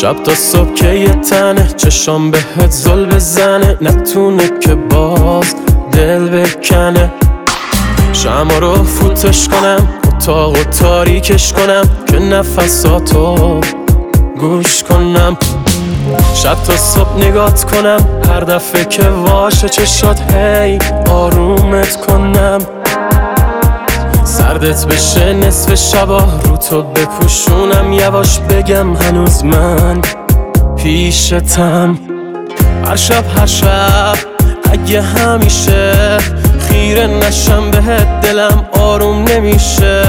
شب تا صبح که یه تنه چشام بهت زل بزنه. نتونه که باز دل بکنه. شما رو فوتش کنم اتاق و تاریکش کنم که نفساتو گوش کنم. شب تا صبح نگات کنم هر دفعه که واشه چشات هی آرومت کنم. سردت بشه نصف شبا رو تو بپوشونم یواش بگم هنوز من پیشتم. هر شب هر شب اگه همیشه خیره نشم بهت دلم آروم نمیشه.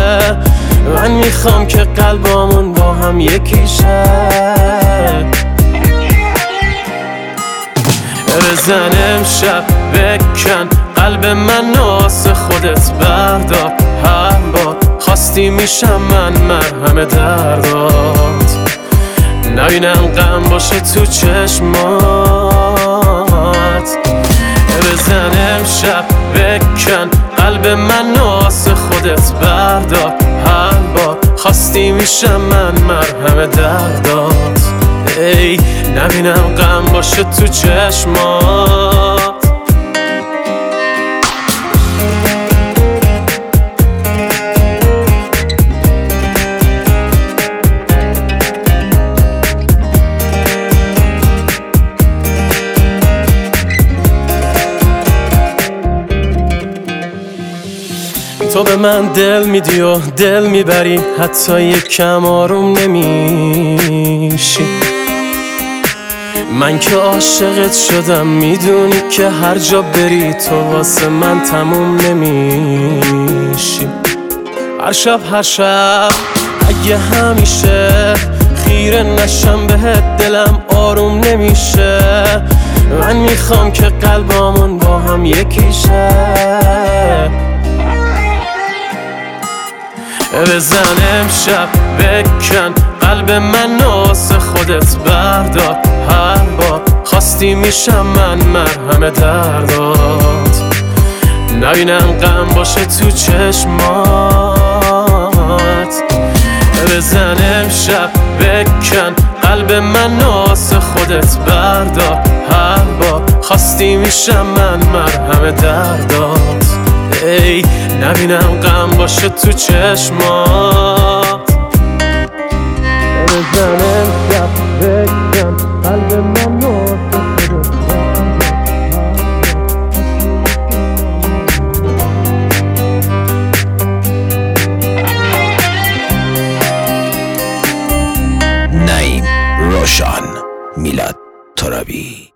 من می‌خوام که قلبامون با هم یکیشه بزن امشب بکن. قلب من ناس خودت بردار. هر بار خواستی میشم من مرهم دردات. نبینم غم باشه تو چشمات. بزن امشب بکن. قلب من ناس خودت بردار. هر بار خواستی میشم من مرهم دردات. باشه تو چشمات. تو به من دل میدی و دل می‌بری حتی یک کم آروم نمیشی. من که عاشقت شدم می‌دونی که هر جا بری تو واسه من تموم نمیشی. هر شب هر شب اگه همیشه خیره نشم بهت دلم آروم نمیشه. من می‌خوام که قلبامون با هم یکیشه بزن امشب بکن قلب من ناس خودت بردار. هر خواستی میشم من مرهم دردات. نبینم غم باشه تو چشمات. بزن امشب بکن قلب من ناس خودت بردار. هر بار خواستی میشم من مرهم دردات. ای نبینم غم باشه تو چشمات. بزنم روشان میلاد ترابی.